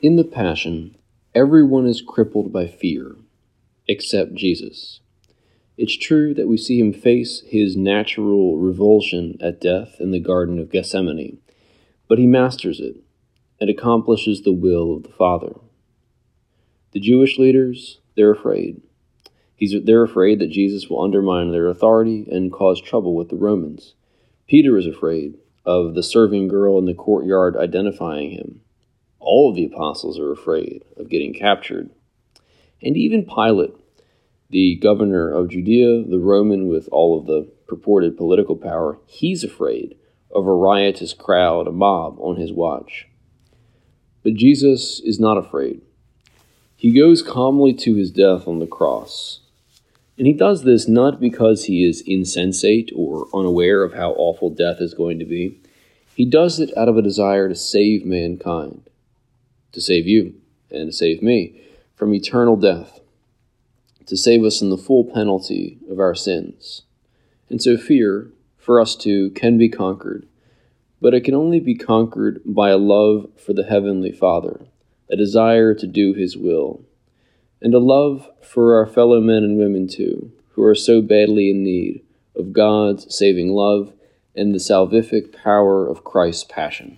In the Passion, everyone is crippled by fear, except Jesus. It's true that we see him face his natural revulsion at death in the Garden of Gethsemane, but he masters it and accomplishes the will of the Father. The Jewish leaders, they're afraid. He's, they're afraid that Jesus will undermine their authority and cause trouble with the Romans. Peter is afraid of the serving girl in the courtyard identifying him. All of the apostles are afraid of getting captured. And even Pilate, the governor of Judea, the Roman with all of the purported political power, he's afraid of a riotous crowd, a mob on his watch. But Jesus is not afraid. He goes calmly to his death on the cross. And he does this not because he is insensate or unaware of how awful death is going to be. He does it out of a desire to save mankind, to save you and to save me from eternal death, to save us from the full penalty of our sins. And so fear, for us too, can be conquered but it can only be conquered by a love for the Heavenly Father, a desire to do His will, and a love for our fellow men and women too, who are so badly in need of God's saving love and the salvific power of Christ's passion.